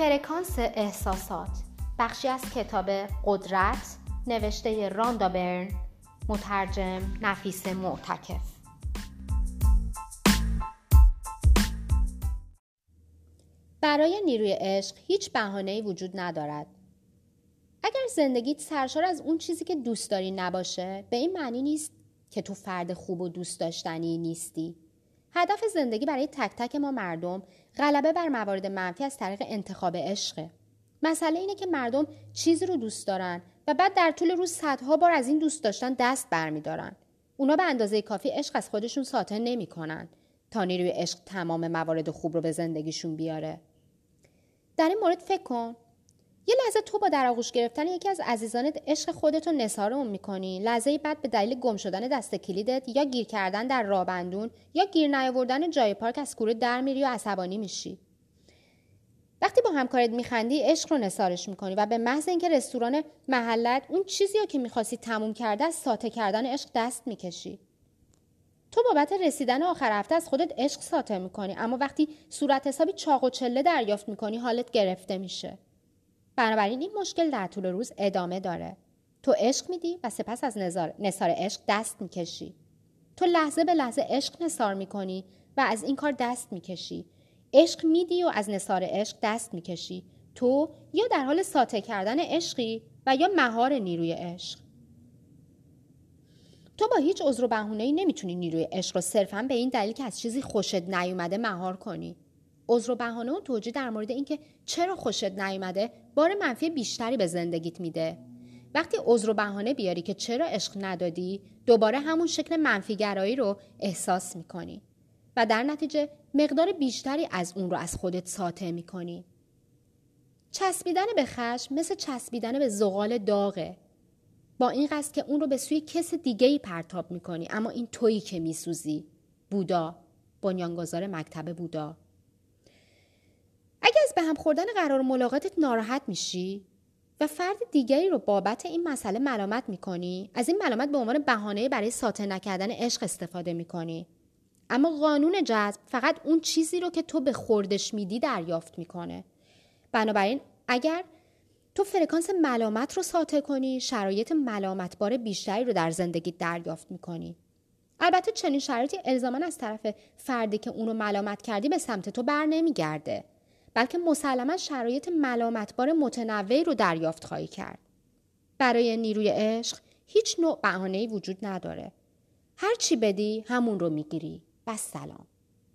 فرکانس احساسات. بخشی از کتاب قدرت نوشته راندا برن مترجم نفیس معتکف. برای نیروی عشق هیچ بهانه‌ای وجود ندارد. اگر زندگیت سرشار از اون چیزی که دوست داری نباشه به این معنی نیست که تو فرد خوب و دوست داشتنی نیستی. هدف زندگی برای تک تک ما مردم غلبه بر موارد منفی از طریق انتخاب عشقه مسئله اینه که مردم چیزی رو دوست دارن و بعد در طول روز صدها بار از این دوست داشتن دست برمیدارن. اونا به اندازه کافی عشق از خودشون ساطع نمی‌کنن تا نیروی عشق تمام موارد خوب رو به زندگیشون بیاره. در این مورد فکر کن. یه لحظه تو با در آغوش گرفتن یکی از عزیزانت عشق خودتو نثار اون می‌کنی. لحظه بعد به دلیل گم شدن دست کلیدت یا گیر کردن در رابندون یا گیر نیاوردن جای پارک از کوره در میری و عصبانی میشی. وقتی با همکارت میخندی عشق رو نثارش می‌کنی و به محض اینکه رستوران محلت اون چیزی رو که می‌خواستی تموم کرده از ساته کردن عشق دست می‌کشی. تو بابت رسیدن آخر هفته از خودت عشق ساطع می‌کنی اما وقتی صورت حسابی چاق و چله دریافت می‌کنی حالت گرفته میشه. بنابراین این مشکل در طول روز ادامه داره. تو عشق میدی و سپس از نصار عشق دست می‌کشی. تو لحظه به لحظه عشق نصار می‌کنی و از این کار دست می‌کشی. عشق میدی و از نصار عشق دست می‌کشی. تو یا در حال ساته کردن عشقی و یا مهار نیروی عشق. تو با هیچ عذر و بهونه‌ای نمی‌تونی نیروی عشق رو صرفا به این دلیل که از چیزی خوشت نیومده مهار کنی. عذر و بهانه و توجیه در مورد اینکه چرا خوشت نیومده بار منفی بیشتری به زندگیت میده. وقتی عذر و بهانه بیاری که چرا عشق ندادی دوباره همون شکل منفیگرایی رو احساس می‌کنی و در نتیجه مقدار بیشتری از اون رو از خودت ساطع می‌کنی. چسبیدن به خشم مثل چسبیدن به زغال داغه. با این قصد که اون رو به سوی کس دیگه ای پرتاب می‌کنی اما این تویی که میسوزی. بودا بنیانگذار مکتب بودا. هم خوردن قرار ملاقاتت ناراحت میشی؟ و فرد دیگری رو بابت این مسئله ملامت می‌کنی؟ از این ملامت به عنوان بهانه برای ساطع نکردن عشق استفاده می‌کنی. اما قانون جذب فقط اون چیزی رو که تو به خوردش میدی دریافت می‌کنه. بنابراین اگر تو فرکانس ملامت رو ساطع کنی شرایط ملامتبار بیشتری رو در زندگی دریافت می‌کنی. البته چنین شرایطی الزاما از طرف فردی که اونو ملامت کردی به سمت تو بر نمیگرده. بلکه مسلما شرایط ملامتبار متنوعی رو دریافت خواهی کرد. برای نیروی عشق هیچ نوع بهانه‌ای وجود نداره. هر چی بدی همون رو می‌گیری. و سلام.